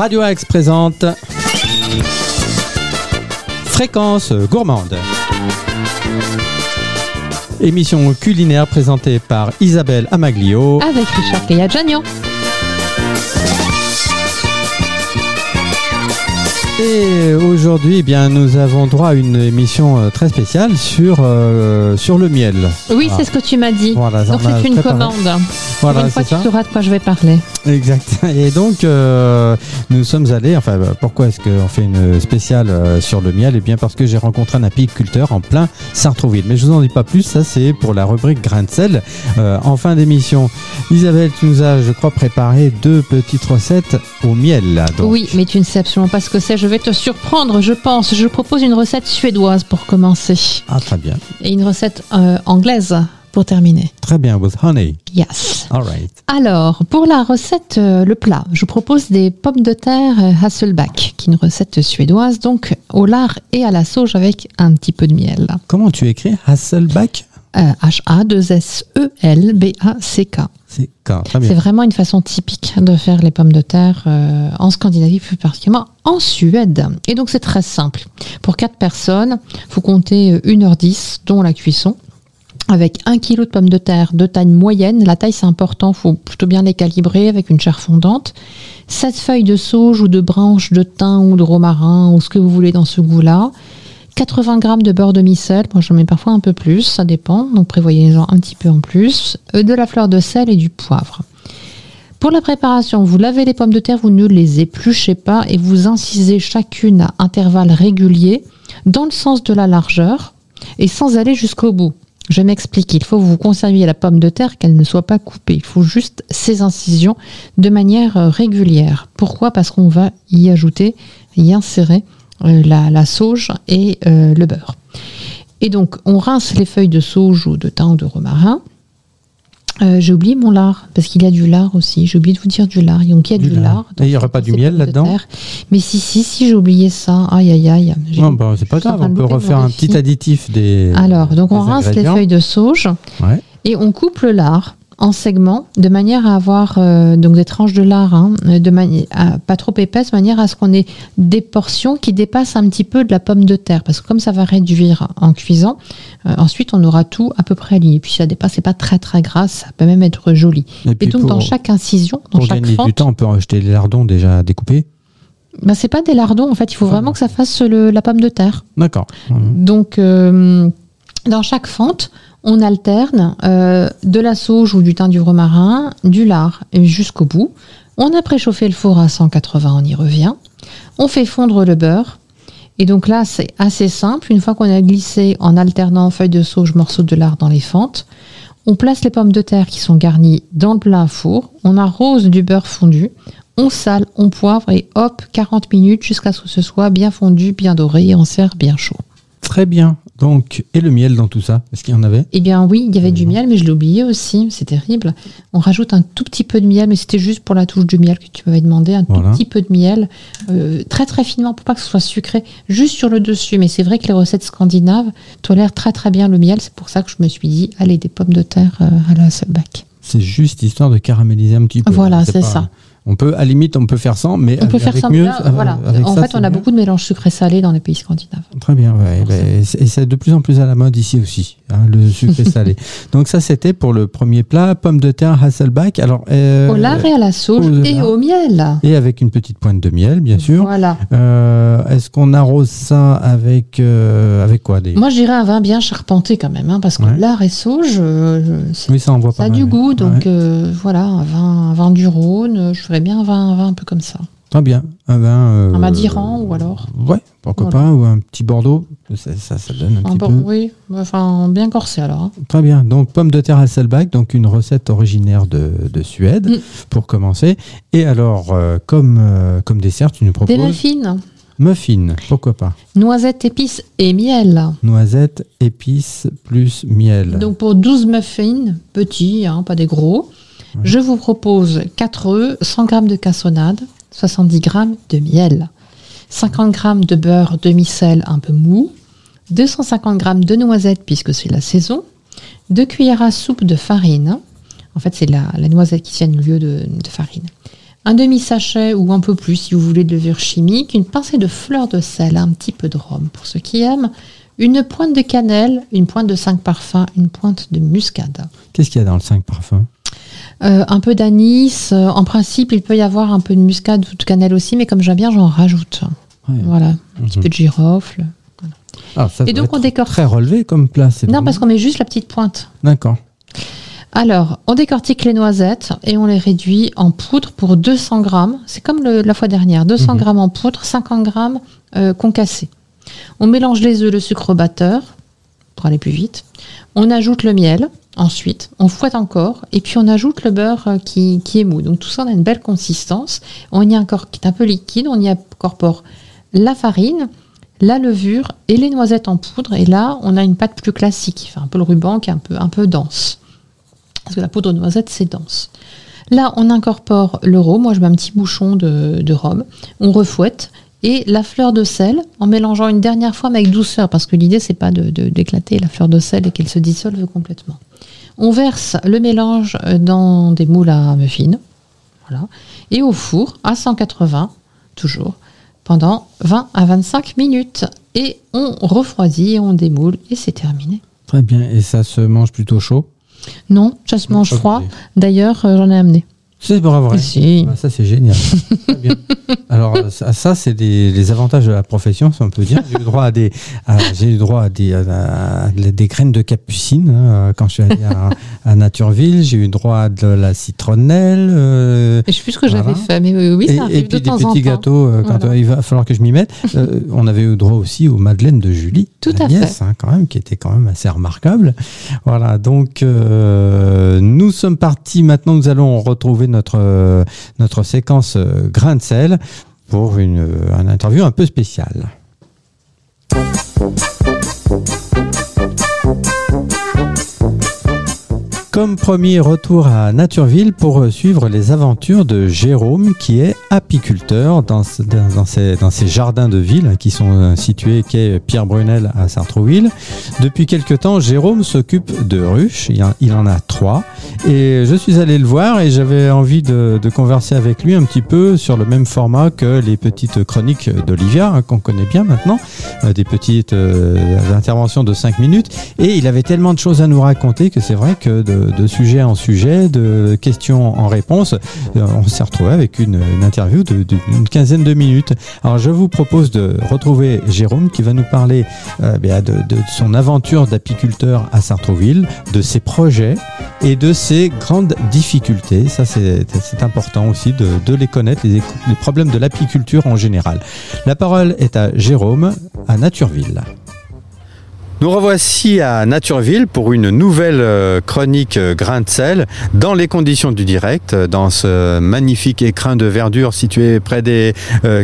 Radio Axe présente Fréquence gourmande. Émission culinaire présentée par Isabelle Amaglio. Avec Richard Gayadjagnan. Et aujourd'hui, eh bien, nous avons droit à une émission euh, très spéciale sur, euh, sur le miel. Oui, c'est ce que tu m'as dit. Voilà, Donc c'est une préparé. commande. Voilà, une fois, tu sauras de quoi je vais parler. Exact. Et donc, euh, nous sommes allés. Enfin, euh, pourquoi est-ce qu'on fait une spéciale sur le miel? Eh bien, parce que j'ai rencontré un apiculteur en plein Sartrouville. Mais je vous en dis pas plus. Ça, c'est pour la rubrique grain de sel. Euh, en fin d'émission, Isabelle, tu nous as, je crois, préparé deux petites recettes au miel. Là, donc. Oui, mais tu ne sais absolument pas ce que c'est. Je vais te surprendre, je pense. Je propose une recette suédoise pour commencer. Ah, très bien. Et une recette euh, anglaise pour terminer. Très bien. With honey. Yes. All right. Alors, pour la recette, euh, le plat, je propose des pommes de terre euh, Hasselback, qui est une recette suédoise, donc au lard et à la sauge avec un petit peu de miel. Comment tu écris Hasselback? H-A-2-S-E-L-B-A-C-K. C'est quand Très C'est vraiment une façon typique de faire les pommes de terre euh, en Scandinavie, plus particulièrement en Suède. Et donc c'est très simple. Pour 4 personnes, vous comptez 1h10, dont la cuisson, avec 1 kg de pommes de terre de taille moyenne. La taille c'est important, il faut plutôt bien les calibrer avec une chair fondante. 7 feuilles de sauge ou de branches de thym ou de romarin ou ce que vous voulez dans ce goût-là. 80 g de beurre de micelle, moi j'en mets parfois un peu plus, ça dépend, donc prévoyez-en un petit peu en plus, Euh, de la fleur de sel et du poivre. Pour la préparation, vous lavez les pommes de terre, vous ne les épluchez pas et vous incisez chacune à intervalles réguliers dans le sens de la largeur et sans aller jusqu'au bout. Je m'explique, il faut que vous conserviez la pomme de terre, qu'elle ne soit pas coupée. Il faut juste ces incisions de manière euh, régulière. Pourquoi? Parce qu'on va y ajouter, y insérer la, la sauge et euh, le beurre. Et donc, on rince les feuilles de sauge ou de thym ou de romarin. Euh, j'ai oublié mon lard, parce qu'il y a du lard aussi. J'ai oublié de vous dire du lard. Donc, il y a Du du, lard. lard. Et il y dans aurait ces- pas du miel là-dedans. Mais si, si, si, j'ai oublié ça. Aïe, aïe, aïe. Non, bah, c'est pas grave. On peut refaire un petit additif des. Alors, donc on rince les feuilles de sauge Ouais. et on coupe le lard en segments de manière à avoir euh, donc des tranches de lard hein, de à- pas trop épaisses, de manière à ce qu'on ait des portions qui dépassent un petit peu de la pomme de terre, parce que comme ça va réduire en cuisant, euh, ensuite on aura tout à peu près aligné. Puis si ça dépasse, c'est pas très très gras, ça peut même être joli. Et Et puis donc pour, dans chaque incision, dans pour chaque gagner du temps, on peut acheter les lardons déjà découpés. bah, c'est pas des lardons en fait, il faut Ah vraiment que ça fasse le- la pomme de terre. D'accord. Mhm. Donc, euh, dans chaque fente, on alterne euh, de la sauge ou du thym du romarin, du lard jusqu'au bout. On a préchauffé le four à 180, on y revient. On fait fondre le beurre. Et donc là, c'est assez simple. Une fois qu'on a glissé en alternant feuilles de sauge, morceaux de lard dans les fentes, on place les pommes de terre qui sont garnies dans le plat à four. On arrose du beurre fondu. On sale, on poivre et hop, 40 minutes jusqu'à ce que ce soit bien fondu, bien doré et on sert bien chaud. Très bien. Donc, et le miel dans tout ça Est-ce qu'il y en avait? Eh bien oui, il y avait du miel, mais je l'ai oublié aussi, c'est terrible. On rajoute un tout petit peu de miel, mais c'était juste pour la touche du miel que tu m'avais demandé, un Voilà. tout petit peu de miel, euh, très très finement pour pas que ce soit sucré, juste sur le dessus. Mais c'est vrai que les recettes scandinaves tolèrent très très bien le miel, c'est pour ça que je me suis dit, allez, des pommes de terre euh, à la Hasselback. C'est juste histoire de caraméliser un petit peu. Voilà, c'est pas- ça. On peut, à la limite, on peut faire sans, mais On peut avec faire ça, mieux. là, euh, voilà. avec En ça, fait, on a beaucoup de mélanges sucré-salé dans les pays scandinaves. Très bien, ouais, et c'est- et c'est de plus en plus à la mode ici aussi, hein, le sucré salé. Donc ça, c'était pour le premier plat, pommes de terre Hasselback. Alors, euh, Au lard et à la sauge au et au miel. et avec une petite pointe de miel, bien sûr. Voilà. Euh, Est-ce qu'on arrose ça avec euh, avec quoi des... Moi, je dirais un vin bien charpenté quand même, hein, parce que Ouais. lard et sauge, Oui, ça envoie Ça pas a mal, du goût, donc Ouais. voilà, un vin, un vin du Rhône, je ferais bien un vin, un vin un peu comme ça. Très bien, un vin. euh, Un Madiran ou alors Ouais, pourquoi Voilà. pas, ou un petit Bordeaux, ça, ça, ça donne un, un petit peu. Oui, enfin bien corsé alors. hein. Très bien. Donc, pommes de terre Hasselback, donc une recette originaire de, de Suède, Mm. pour commencer. Et alors, euh, comme, euh, comme dessert, tu nous proposes Des muffins, muffins, pourquoi pas noisettes, épices et miel. Noisettes, épices, plus miel. Donc pour 12 muffins, petits, hein, pas des gros, je vous propose 4 œufs, 100 g de cassonade, 70 g de miel, 50 g de beurre demi-sel un peu mou, 250 g de noisettes puisque c'est la saison, 2 cuillères à soupe de farine. En fait, c'est la, la noisette qui tient le lieu de, de farine. un demi-sachet ou un peu plus si vous voulez de levure chimique, une pincée de fleur de sel, un petit peu de rhum pour ceux qui aiment, une pointe de cannelle, une pointe de 5 parfums, une pointe de muscade. Qu'est-ce qu'il y a dans le 5 parfums? Euh, un peu d'anis. euh, en principe, il peut y avoir un peu de muscade ou de cannelle aussi, mais comme j'aime bien, j'en rajoute. Ouais. Voilà, un petit peu de girofle. Ah, ça Et donc, on décortique. Très relevé comme plat. Non, vraiment- parce qu'on met juste la petite pointe. D'accord. Alors, on décortique les noisettes et on les réduit en poudre pour 200 grammes. C'est comme le- la fois dernière, 200 Mhm. grammes en poudre, 50 grammes euh, concassés. On mélange les œufs, le sucre au batteur pour aller plus vite. On ajoute le miel. Ensuite, on fouette encore et puis on ajoute le beurre euh, qui, est mou. Donc tout ça, on a une belle consistance. On y incorpore, qui est un peu liquide, on y incorpore la farine, la levure et les noisettes en poudre. Et là, on a une pâte plus classique, un peu le ruban, qui est un peu, dense. Parce que la poudre de noisette, c'est dense. Là, on incorpore le rhum. Moi, je mets un petit bouchon de, rhum. On refouette. Et la fleur de sel, en mélangeant une dernière fois, mais avec douceur, parce que l'idée, c'est pas de, de- d'éclater la fleur de sel et qu'elle se dissolve complètement. On verse le mélange dans des moules à muffins. Voilà. Et au four, à 180, toujours, pendant 20 à 25 minutes. Et on refroidit, on démoule, et c'est terminé. Très bien. Et ça se mange plutôt chaud? Non, ça se mange froid. D'ailleurs, euh, j'en ai amené. C'est pas vrai. Si. Ah, ça, c'est génial. Très bien. Alors, ça, ça, c'est des- les avantages de la profession, si on peut dire. J'ai eu droit à des, j'ai eu droit à des, à- à des graines de capucine hein, quand je suis allé à, à Natureville. J'ai eu droit à de la citronnelle. euh, Je sais plus ce que Voilà. j'avais fait, mais oui, oui, et, de puis des temps petits gâteaux euh, quand Voilà. il va falloir que je m'y mette. Euh, on avait eu droit aussi aux madeleines de Julie, Tout la à nièce, hein, quand même, qui était quand même assez remarquable. Voilà, donc euh, nous sommes partis. Maintenant, nous allons retrouver notre euh, notre séquence euh, grain de sel pour une euh, un interview un peu spéciale. Comme premier retour à Natureville pour euh, suivre les aventures de Jérôme qui est apiculteur dans, ces jardins de ville qui sont euh, situés quai Pierre Brunel à Sartrouville. Depuis quelque temps, Jérôme s'occupe de ruches, il, en- a trois. Et je suis allé le voir et j'avais envie de, converser avec lui un petit peu sur le même format que les petites chroniques d'Olivia hein, qu'on connaît bien maintenant, euh, des petites interventions de 5 minutes. Et il avait tellement de choses à nous raconter que c'est vrai que de, de sujet en sujet, de questions en réponse, euh, on s'est retrouvé avec une, interview d'une quinzaine de minutes. Alors je vous propose de retrouver Jérôme qui va nous parler euh, bien, de, son aventure d'apiculteur à Sartrouville, de ses projets et de ses grandes difficultés. Ça c'est important aussi de, de les connaître, les, les problèmes de l'apiculture en général. La parole est à Jérôme à Natureville. Nous revoici à Natureville pour une nouvelle euh, chronique euh, grain de sel dans les conditions du direct, euh, dans ce magnifique écrin de verdure situé près des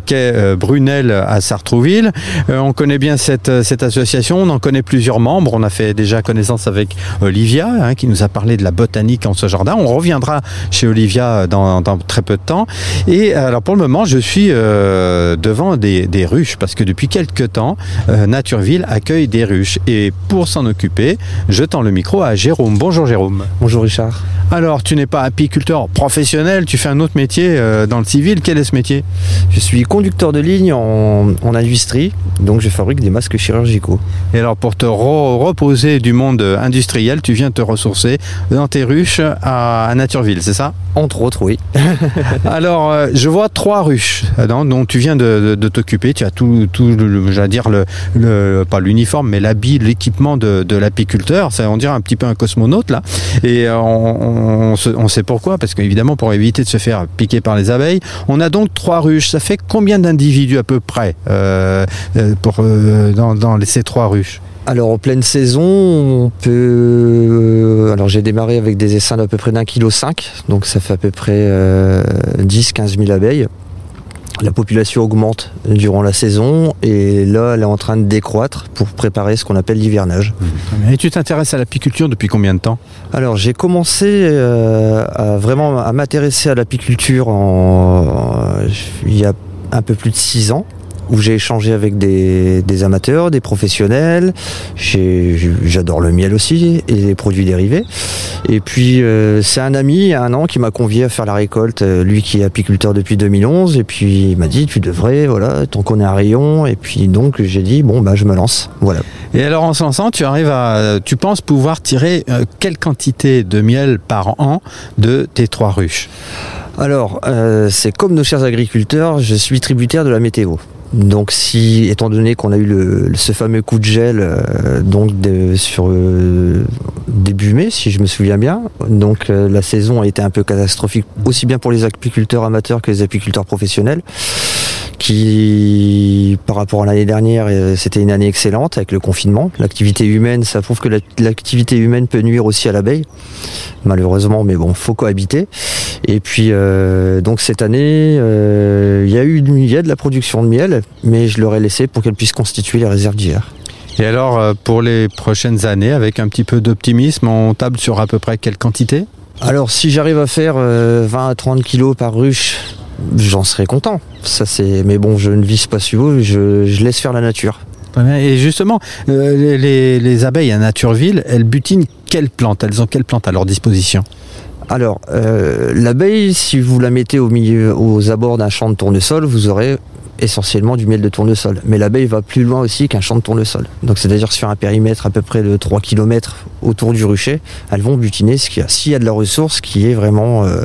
quais Brunel à Sartrouville. On connaît bien cette, cette association, on en connaît plusieurs membres. On a fait déjà connaissance avec Olivia hein, qui nous a parlé de la botanique en ce jardin. On reviendra chez Olivia dans, dans très peu de temps. Et alors pour le moment, je suis devant des, des ruches parce que depuis quelques temps, Natureville accueille des ruches. Et pour s'en occuper, je tends le micro à Jérôme. Bonjour Jérôme. Bonjour Richard. Alors, tu n'es pas apiculteur professionnel, tu fais un autre métier euh, dans le civil. Quel est ce métier? Je suis conducteur de ligne en, en industrie, donc je fabrique des masques chirurgicaux. Et alors, pour te re- reposer du monde industriel, tu viens te ressourcer dans tes ruches à, à Natureville, c'est ça? Entre autres, oui. Alors, euh, je vois trois ruches euh, dont, tu viens de, de- de t'occuper. Tu as tout, j'allais dire, le, le- pas l'uniforme, mais l'habit, l'équipement de, l'apiculteur. Ça, on dirait un petit peu un cosmonaute, là. Et euh, on, sait pourquoi, parce qu'évidemment, pour éviter de se faire piquer par les abeilles, on a donc trois ruches. Ça fait combien d'individus à peu près euh, euh, pour, euh, dans, ces trois ruches? Alors en pleine saison, on peut... Alors j'ai démarré avec des essaims d'à peu près d'un kilo cinq, donc ça fait à peu près 10-15 000 abeilles. La population augmente durant la saison et là elle est en train de décroître pour préparer ce qu'on appelle l'hivernage. Et tu t'intéresses à l'apiculture depuis combien de temps? Alors j'ai commencé euh, à vraiment à m'intéresser à l'apiculture en, il y a un peu plus de 6 ans. Où j'ai échangé avec des, des amateurs, des professionnels. J'adore le miel aussi et les produits dérivés. Et puis euh, c'est un ami, il y a un an, qui m'a convié à faire la récolte, euh, lui qui est apiculteur depuis 2011. Et puis il m'a dit, tu devrais, voilà, tant qu'on est un rayon. Et puis donc j'ai dit, bon, bah je me lance. Voilà. Et alors en se lançant, tu arrives à, tu penses pouvoir tirer euh, quelle quantité de miel par an de tes trois ruches? Alors, euh, c'est comme nos chers agriculteurs, je suis tributaire de la météo. Donc, si, étant donné qu'on a eu ce fameux coup de gel euh, donc sur euh, début mai, si je me souviens bien, donc euh, la saison a été un peu catastrophique aussi bien pour les apiculteurs amateurs que les apiculteurs professionnels, qui, par rapport à l'année dernière, euh, c'était une année excellente avec le confinement. L'activité humaine, ça prouve que la- l'activité humaine peut nuire aussi à l'abeille, malheureusement, mais bon, faut cohabiter. Et puis euh, donc cette année, euh, il y a eu il y a de la production de miel, mais je leur ai laissé pour qu'elle puisse constituer les réserves d'hiver. Et alors pour les prochaines années, avec un petit peu d'optimisme, on table sur à peu près quelle quantité? Alors si j'arrive à faire euh, 20 à 30 kilos par ruche, j'en serais content. Ça c'est, mais bon, je ne vise pas si haut, je, je laisse faire la nature. Et justement, euh, les abeilles à Natureville, elles butinent quelles plantes? Elles ont quelles plantes à leur disposition? Alors, euh, l'abeille, si vous la mettez au milieu, aux abords d'un champ de tournesol, vous aurez essentiellement du miel de tournesol. Mais l'abeille va plus loin aussi qu'un champ de tournesol. Donc, c'est-à-dire sur un périmètre à peu près de 3 km autour du rucher, elles vont butiner ce qu'il y a. S'il y a de la ressource qui est vraiment euh,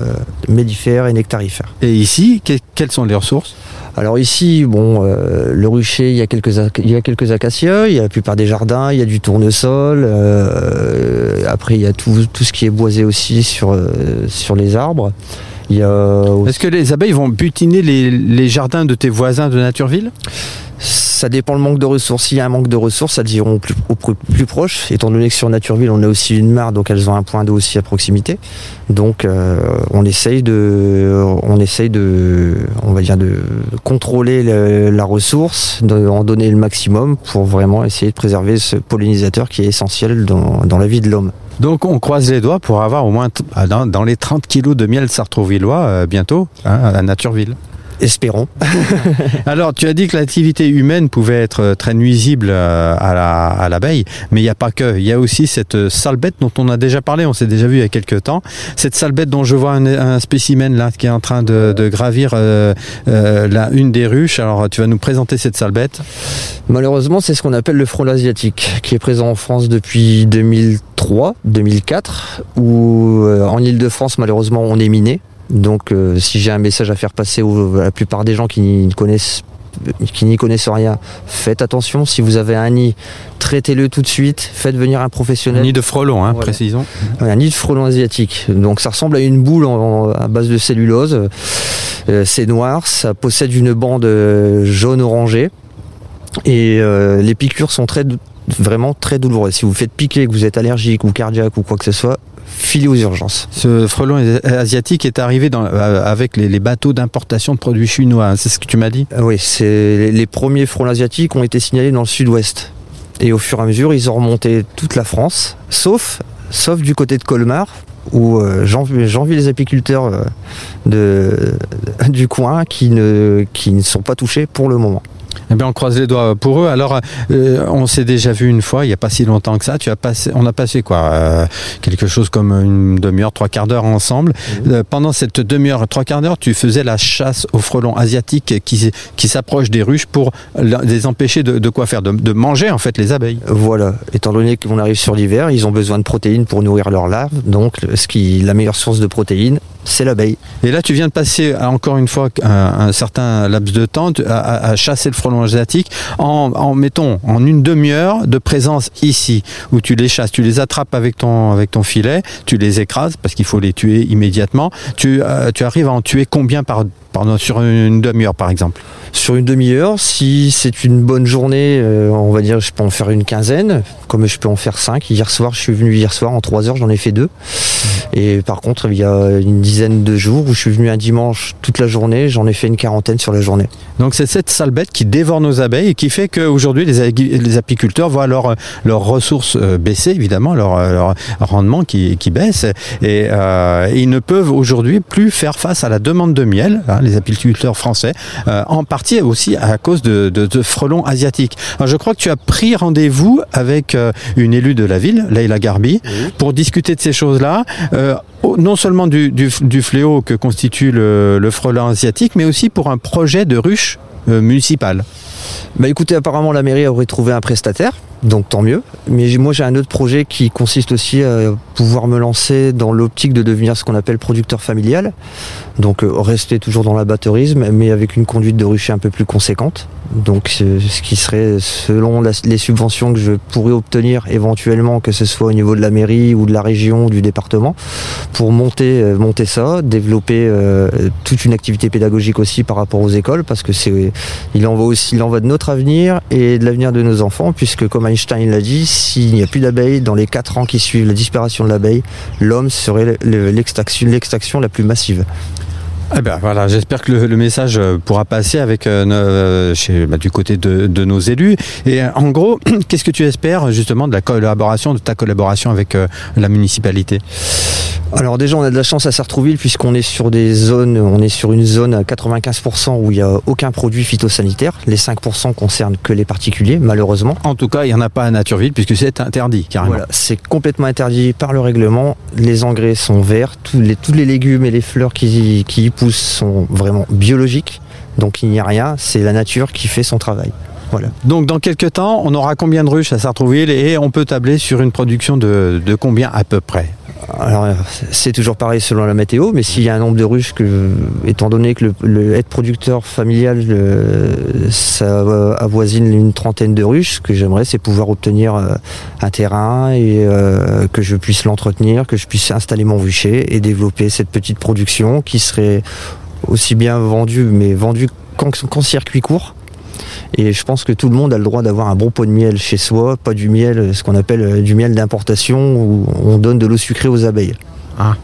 mellifère et nectarifère. Et ici, que- quelles sont les ressources? Alors ici, bon, euh, le rucher, il y a quelques ac- il y a quelques acacias, il y a la plupart des jardins, il y a du tournesol. euh, après, il y a tout, tout ce qui est boisé aussi sur sur les arbres. Aussi- Est-ce que les abeilles vont butiner les, les jardins de tes voisins de Natureville ça dépend le manque de ressources. S'il y a un manque de ressources, elles iront plus, au plus, plus proche. Étant donné que sur Natureville, on a aussi une mare, donc elles ont un point d'eau aussi à proximité. Donc, euh, on essaye de, on essaye de, on va dire de contrôler le- la ressource, de en donner le maximum pour vraiment essayer de préserver ce pollinisateur qui est essentiel dans, dans la vie de l'homme. Donc on croise les doigts pour avoir au moins ah, dans, dans les 30 kilos de miel sartrouvillois euh, bientôt hein, à Natureville. Espérons. Alors, tu as dit que l'activité humaine pouvait être euh, très nuisible euh, à la- à l'abeille, mais il n'y a pas que. Il y a aussi cette euh, sale bête dont on a déjà parlé, on s'est déjà vu il y a quelques temps. Cette sale bête dont je vois un, un spécimen là qui est en train de, de gravir euh, euh, la, une des ruches. Alors, tu vas nous présenter cette sale bête. Malheureusement, c'est ce qu'on appelle le frelon asiatique, qui est présent en France depuis 2003, 2004, où euh, en Ile-de-France, malheureusement, on est miné. Donc, euh, si j'ai un message à faire passer aux- à la plupart des gens qui n'y connaissent qui n'y connaissent rien, faites attention. Si vous avez un nid, traitez-le tout de suite. Faites venir un Un professionnel. nid de frelon, hein, Voilà. précisons. Un nid de frelon asiatique. Donc ça ressemble à une boule en- en- à base de cellulose. Euh, c'est noir, ça possède une bande euh, jaune orangée. Et euh, les piqûres sont très vraiment très douloureuses. Si vous faites piquer, que vous êtes allergique ou cardiaque ou quoi que ce soit, filez aux urgences. Ce frelon asiatique est arrivé dans- euh, avec les, les bateaux d'importation de produits chinois. hein, C'est ce que tu m'as dit Ah oui, c'est les, premiers frelons asiatiques ont été signalés dans le sud-ouest. Et au fur et à mesure, ils ont remonté toute la France, sauf, sauf du côté de Colmar, où euh, j'envie j'envie les apiculteurs euh, de, du coin qui ne, qui ne sont pas touchés pour le moment. Eh bien, on croise les doigts pour eux. Alors, euh, on s'est déjà vu une fois, il n'y a pas si longtemps que ça. Tu as passé, on a passé quoi euh, Quelque chose comme une demi-heure, trois quarts d'heure ensemble. Euh, pendant cette demi-heure, trois quarts d'heure, tu faisais la chasse aux frelons asiatiques qui, qui s'approchent des ruches pour les empêcher de, de quoi faire de, de manger en fait les abeilles. Voilà, étant donné qu'on arrive sur l'hiver, ils ont besoin de protéines pour nourrir leurs larves. Donc, ce qui, la meilleure source de protéines, c'est l'abeille. Et là, tu viens de passer encore une fois un, un certain laps de temps à, chasser le frelon asiatique en, en mettons en une demi-heure de présence ici où tu les chasses, tu les attrapes avec ton avec ton filet, tu les écrases parce qu'il faut les tuer immédiatement. Tu euh, tu arrives à en tuer combien par sur une demi-heure par exemple? Sur une demi-heure, si c'est une bonne journée, euh, on va dire je peux en faire une quinzaine, comme je peux en faire cinq. Hier soir, je suis venu hier soir en trois heures, j'en ai fait deux. Et par contre, il y a une dizaine de jours où je suis venu un dimanche toute la journée, j'en ai fait une quarantaine sur la journée. Donc c'est cette sale bête qui dévore nos abeilles et qui fait qu'aujourd'hui les, les, apiculteurs voient leurs leur ressources euh, baisser, évidemment, leur, leur rendement qui, qui, baisse. Et euh, ils ne peuvent aujourd'hui plus faire face à la demande de miel, hein, les apiculteurs français, euh, en partie aussi à cause de, de, de frelons asiatiques. Alors, je crois que tu as pris rendez-vous avec euh, une élue de la ville, Leila Garbi, oui. pour discuter de ces choses-là. Euh, non seulement du, fléau que constitue le, le frelon asiatique, mais aussi pour un projet de ruche euh, municipale. Bah écoutez, apparemment la mairie aurait trouvé un prestataire, donc tant mieux. Mais moi j'ai un autre projet qui consiste aussi à pouvoir me lancer dans l'optique de devenir ce qu'on appelle producteur familial. Donc euh, rester toujours dans l'abatterisme, mais avec une conduite de rucher un peu plus conséquente. Donc ce qui serait selon les subventions que je pourrais obtenir éventuellement, que ce soit au niveau de la mairie ou de la région ou du département, pour monter, euh, monter ça, développer euh, toute une activité pédagogique aussi par rapport aux écoles, parce que c'est il en va aussi il en va de notre avenir et de l'avenir de nos enfants, puisque comme Einstein l'a dit, s'il n'y a plus d'abeilles dans les 4 ans qui suivent la disparition de l'abeille, l'homme serait l'extraction la plus massive. Eh ben voilà, j'espère que le, le, message pourra passer avec euh, chez, bah, du côté de, de, nos élus. Et en gros, qu'est-ce que tu espères justement de la collaboration, de ta collaboration avec euh, la municipalité? Alors déjà on a de la chance à Sartrouville puisqu'on est sur des zones, on est sur une zone à 95% où il n'y a aucun produit phytosanitaire. Les 5% concernent que les particuliers, malheureusement. En tout cas, il n'y en a pas à Natureville puisque c'est interdit carrément. Voilà, c'est complètement interdit par le règlement. Les engrais sont verts, tous les, tous les légumes et les fleurs qui, qui y poussent sont vraiment biologiques. Donc il n'y a rien, c'est la nature qui fait son travail. Voilà. Donc dans quelques temps, on aura combien de ruches à Sartrouville et on peut tabler sur une production de, de combien à peu près? Alors c'est toujours pareil selon la météo, mais s'il y a un nombre de ruches étant donné que le, le être producteur familial, ça avoisine une trentaine de ruches, ce que j'aimerais, c'est pouvoir obtenir euh, un terrain et euh, que je puisse l'entretenir, que je puisse installer mon rucher et développer cette petite production qui serait aussi bien vendue, mais vendue qu'en qu circuit court. Et je pense que tout le monde a le droit d'avoir un bon pot de miel chez soi, pas du miel, ce qu'on appelle du miel d'importation, où on donne de l'eau sucrée aux abeilles. Ah.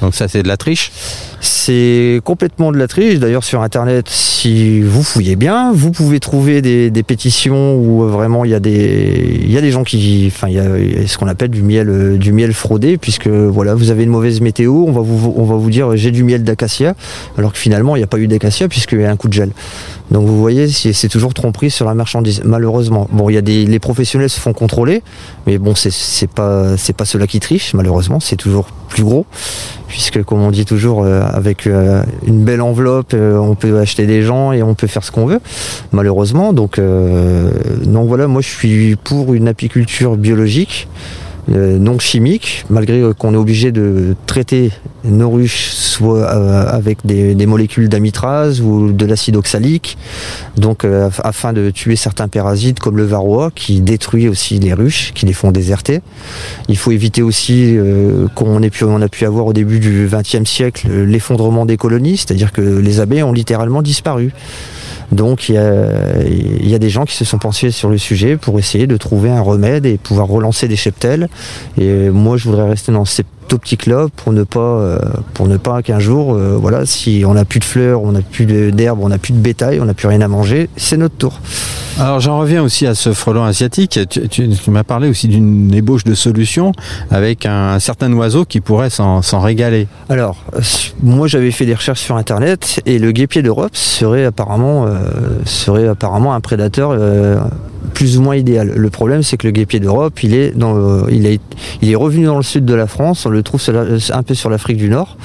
Donc ça c'est de la triche C'est complètement de la triche. D'ailleurs sur internet, si vous fouillez bien, vous pouvez trouver des, des pétitions où vraiment il y a des, il y a des gens qui, enfin il y a ce qu'on appelle du miel, du miel fraudé, puisque voilà vous avez une mauvaise météo, on va vous, on va vous dire j'ai du miel d'acacia, alors que finalement il n'y a pas eu d'acacia puisqu'il y a un coup de gel. Donc vous voyez, c'est toujours tromperie sur la marchandise, malheureusement. Bon, il y a des, les professionnels se font contrôler, mais bon, c'est pas, c'est pas ceux-là qui trichent, malheureusement, c'est toujours plus gros, puisque comme on dit toujours, euh, avec euh, une belle enveloppe, euh, on peut acheter des gens et on peut faire ce qu'on veut, malheureusement. Donc, donc voilà, moi je suis pour une apiculture biologique. Euh, non chimique, malgré qu'on est obligé de traiter nos ruches soit euh, avec des, molécules d'amitrase ou de l'acide oxalique, donc euh, afin de tuer certains parasites comme le varroa qui détruit aussi les ruches, qui les font déserter. Il faut éviter aussi euh, qu'on ait pu, a pu avoir au début du XXe siècle l'effondrement des colonies, c'est-à-dire que les abeilles ont littéralement disparu. Donc il y, a, des gens qui se sont penchés sur le sujet pour essayer de trouver un remède et pouvoir relancer des cheptels. Et moi je voudrais rester dans cette optique-là pour ne pas euh, pour ne pas qu'un jour euh, voilà si on n'a plus de fleurs, on n'a plus d'herbe, on n'a plus de bétail, on n'a plus rien à manger, c'est notre tour. Alors j'en reviens aussi à ce frelon asiatique. Tu, tu, tu m'as parlé aussi d'une ébauche de solution avec un, un certain oiseau qui pourrait s'en régaler. Alors moi j'avais fait des recherches sur internet et le guépier d'Europe serait apparemment euh, serait apparemment un prédateur euh, plus ou moins idéal. Le problème, c'est que le guépier d'Europe, il est dans, le, il est, il est revenu dans le sud de la France. On le trouve un peu sur l'Afrique du Nord.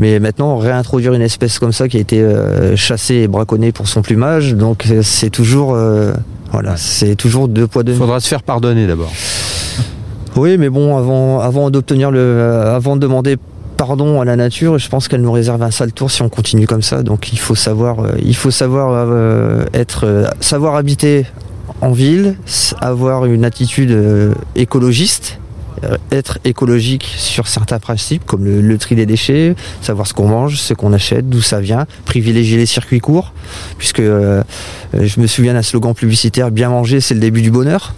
Mais maintenant, réintroduire une espèce comme ça qui a été euh, chassée et braconnée pour son plumage, donc c'est toujours, euh, voilà, c'est toujours deux poids deux. Il faudra se faire pardonner d'abord. Oui, mais bon, avant, avant d'obtenir le, euh, avant de demander pardon à la nature, je pense qu'elle nous réserve un sale tour si on continue comme ça. Donc il faut savoir, euh, il faut savoir euh, être, euh, savoir habiter en ville, avoir une attitude euh, écologiste, euh, être écologique sur certains principes comme le, tri des déchets, savoir ce qu'on mange, ce qu'on achète, d'où ça vient, privilégier les circuits courts, puisque Euh, je me souviens d'un slogan publicitaire bien manger, c'est le début du bonheur.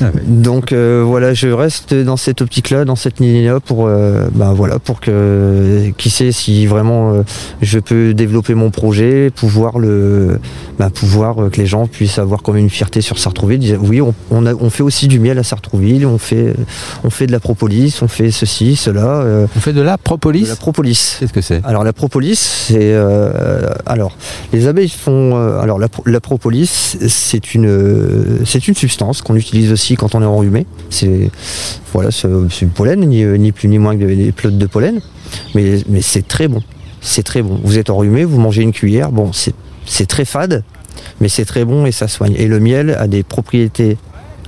Ah Donc euh, voilà, je reste dans cette optique-là, dans cette ligne-là pour, ben voilà, pour que qui sait si vraiment je peux développer mon projet, pouvoir le, ben, pouvoir que les gens puissent avoir comme une fierté sur Sartrouville. oui, on, on, fait aussi du miel à Sartrouville, on fait, on fait de la propolis, on fait ceci, cela. on fait de la propolis. la propolis. Qu'est-ce que c'est? Alors la propolis, c'est alors les abeilles font alors la, la propolis, c'est une, c'est une substance qu'on utilise aussi quand on est enrhumé. C'est voilà, c'est du pollen, ni, plus ni moins que des pelotes de pollen, mais, mais c'est très bon. C'est très bon. Vous êtes enrhumé, vous mangez une cuillère, bon, c'est très fade, mais c'est très bon et ça soigne. Et le miel a des propriétés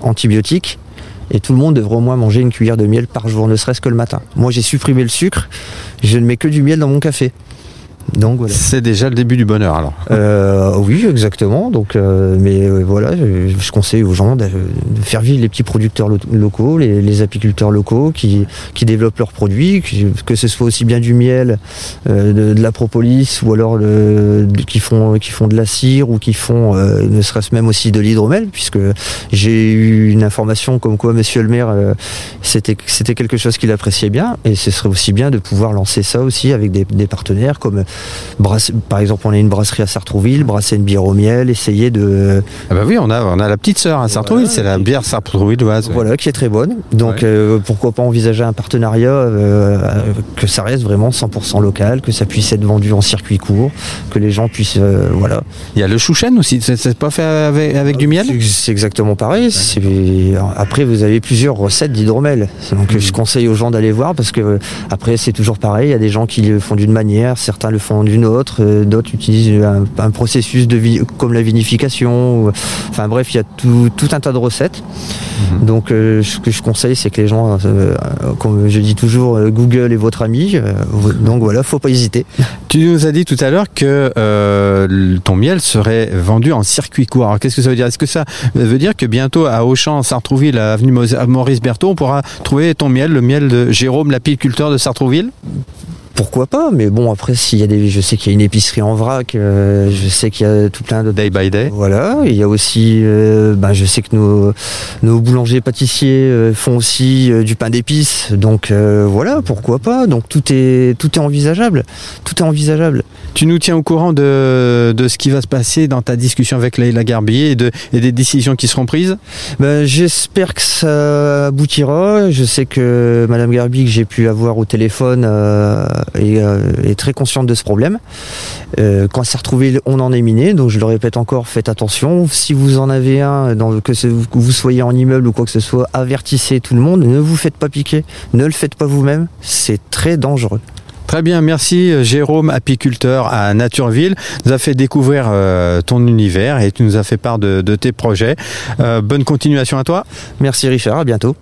antibiotiques et tout le monde devrait au moins manger une cuillère de miel par jour, ne serait-ce que le matin. Moi, j'ai supprimé le sucre, je ne mets que du miel dans mon café. Donc voilà. C'est déjà le début du bonheur alors. Euh, oui, exactement. Donc, euh, mais euh, voilà, je, conseille aux gens de, faire vivre les petits producteurs locaux, les, apiculteurs locaux qui, qui développent leurs produits, que, ce soit aussi bien du miel, de, la propolis ou alors qui font qui font de la cire ou qui font ne serait-ce même aussi de l'hydromel, puisque j'ai eu une information comme quoi Monsieur le maire c'était c'était quelque chose qu'il appréciait bien et ce serait aussi bien de pouvoir lancer ça aussi avec des, des partenaires comme par exemple, on a une brasserie à Sartrouville, brasser une bière au miel, essayer de. Ah bah oui, on a, on a la petite sœur à Sartrouville, c'est la bière sartrouvilloise. Voilà, qui est très bonne. Donc euh, pourquoi pas envisager un partenariat euh, que ça reste vraiment 100% local, que ça puisse être vendu en circuit court, que les gens puissent, euh, voilà. Il y a le chouchen aussi. C'est pas fait avec, du miel? C'est exactement pareil. Après, vous avez plusieurs recettes d'hydromel. Donc je conseille aux gens d'aller voir parce que après c'est toujours pareil. Il y a des gens qui le font d'une manière, certains le font d'une autre, euh, d'autres utilisent un, processus de vie comme la vinification. enfin bref, il y a tout, un tas de recettes. Mhm. Donc euh, ce que je conseille, c'est que les gens, euh, comme je dis toujours, Google est votre ami. donc voilà, faut pas hésiter. Tu nous as dit tout à l'heure que ton miel serait vendu en circuit court. Alors qu'est-ce que ça veut dire? Est-ce que ça veut dire que bientôt à Auchan, Sartrouville, à avenue Maurice Berthaud, on pourra trouver ton miel, le miel de Jérôme, l'apiculteur de Sartrouville? Pourquoi pas Mais bon, après, s'il y a des, je sais qu'il y a une épicerie en vrac, euh, je sais qu'il y a tout plein de day by day. Voilà. Il y a aussi, euh, ben, je sais que nos, nos boulangers pâtissiers euh, font aussi du pain d'épices. Donc voilà, pourquoi pas Donc tout est, tout est envisageable. Tout est envisageable. Tu nous tiens au courant de, de ce qui va se passer dans ta discussion avec Leïla Garbier et, de, et des décisions qui seront prises? Ben, j'espère que ça aboutira. Je sais que Madame Garbier que j'ai pu avoir au téléphone euh, est, très consciente de ce problème. Euh, quand c'est retrouvé, on en est miné, donc je le répète encore, faites attention. Si vous en avez un, dans, que, vous soyez en immeuble ou quoi que ce soit, avertissez tout le monde, ne vous faites pas piquer, ne le faites pas vous-même, c'est très dangereux. Très bien, merci euh, Jérôme, apiculteur à Natureville. nous a fait découvrir ton univers et tu nous as fait part de, tes projets. bonne continuation à toi. Merci Richard, à bientôt.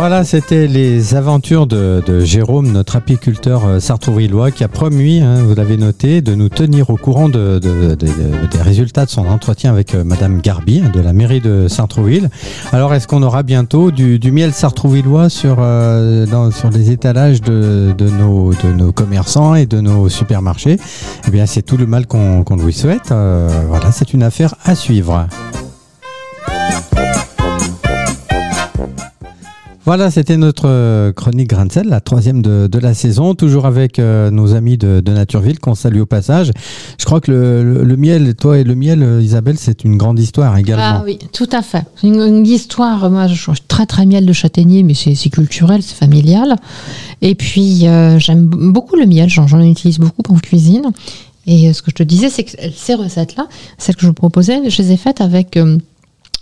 Voilà, c'était les aventures de, Jérôme, notre apiculteur euh, sartrouvillois, qui a promis, hein, vous l'avez noté, de nous tenir au courant de, des résultats de son entretien avec euh, Madame Garbi hein, de la mairie de Sartrouville. Alors, est-ce qu'on aura bientôt du, miel sartrouvillois sur, euh, sur les étalages de, nos, de nos commerçants et de nos supermarchés? Eh bien, c'est tout le mal qu'on lui souhaite. voilà, c'est une affaire à suivre. Voilà, c'était notre euh, chronique Grain la troisième de, la saison, toujours avec euh, nos amis de, Natureville qu'on salue au passage. Je crois que le, miel, toi et le miel, euh, Isabelle, c'est une grande histoire également. Ah oui, tout à fait. Une, une histoire, moi je suis très très miel de châtaignier, mais c'est culturel, c'est familial. Et puis j'aime beaucoup le miel, j'en utilise beaucoup en cuisine. Et ce que je te disais, c'est que ces recettes-là, celles que je vous proposais, je les ai faites avec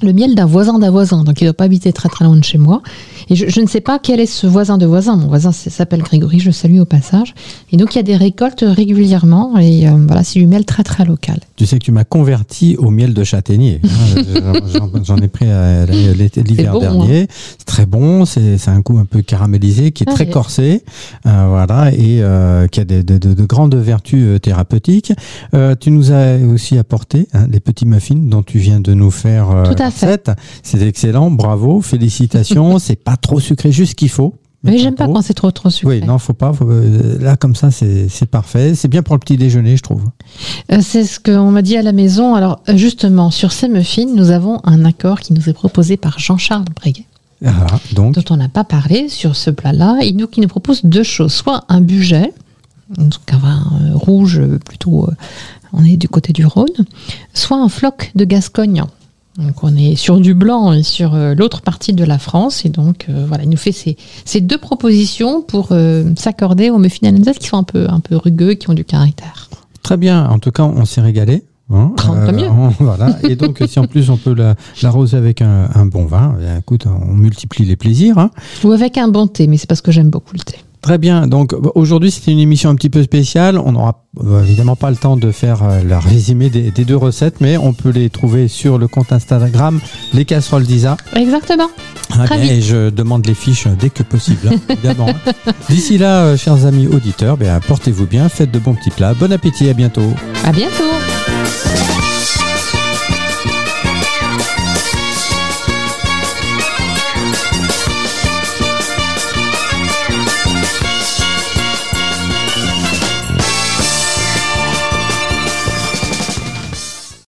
le miel d'un voisin d'un voisin, donc il ne doit pas habiter très très loin de chez moi. Et je, ne sais pas quel est ce voisin de voisin. Mon voisin s'appelle Grégory, je le salue au passage. Et donc il y a des récoltes régulièrement et euh, voilà, c'est du miel très très local. Tu sais que tu m'as converti au miel de châtaignier. Hein. J'en ai pris euh, l'hiver hein. dernier. C'est très bon, c'est un goût un peu caramélisé, qui est ah, très corsé, euh, voilà, et qui a de, grandes vertus thérapeutiques. tu nous as aussi apporté hein, les petits muffins dont tu viens de nous faire Tout à fait. C'est excellent, bravo, félicitations. c'est pas trop sucré, juste ce qu'il faut. Mais j'aime pas quand c'est trop trop sucré. Oui, non, faut pas. faut- euh, là, comme ça, c'est parfait. C'est bien pour le petit déjeuner, je trouve. Euh, C'est ce qu'on m'a dit à la maison. Alors euh, justement, sur ces muffins, nous avons un accord qui nous est proposé par Jean-Charles Breguet, Ah, donc, dont on n'a pas parlé sur ce plat-là. Il nous, qui nous propose deux choses. Soit un budget, donc un vin rouge plutôt, on est du côté du Rhône, soit un floc de Gascogne. Donc on est sur du blanc et sur euh, l'autre partie de la France. Et donc euh, voilà, il nous fait ces, ces deux propositions pour euh, s'accorder aux muffins Alsace qui sont un peu, un peu rugueux, qui ont du caractère. très bien. En tout cas, on s'est régalé. hein. Mieux. on- voilà. Et donc, si en plus on peut la- l'arroser avec un, un bon vin, eh, écoute, on multiplie les plaisirs. hein. Ou avec un bon thé, mais c'est parce que j'aime beaucoup le thé. Très bien. Donc aujourd'hui, c'était une émission un petit peu spéciale. On n'aura euh, évidemment pas le temps de faire euh, le résumé des, des deux recettes, mais on peut les trouver sur le compte Instagram Les Casseroles d'Isa. Exactement. Ah Très bien, vite. et je demande les fiches dès que possible, hein, évidemment. D'ici là, euh, chers amis auditeurs, bien, portez-vous bien, faites de bons petits plats. Bon appétit, à bientôt. À bientôt.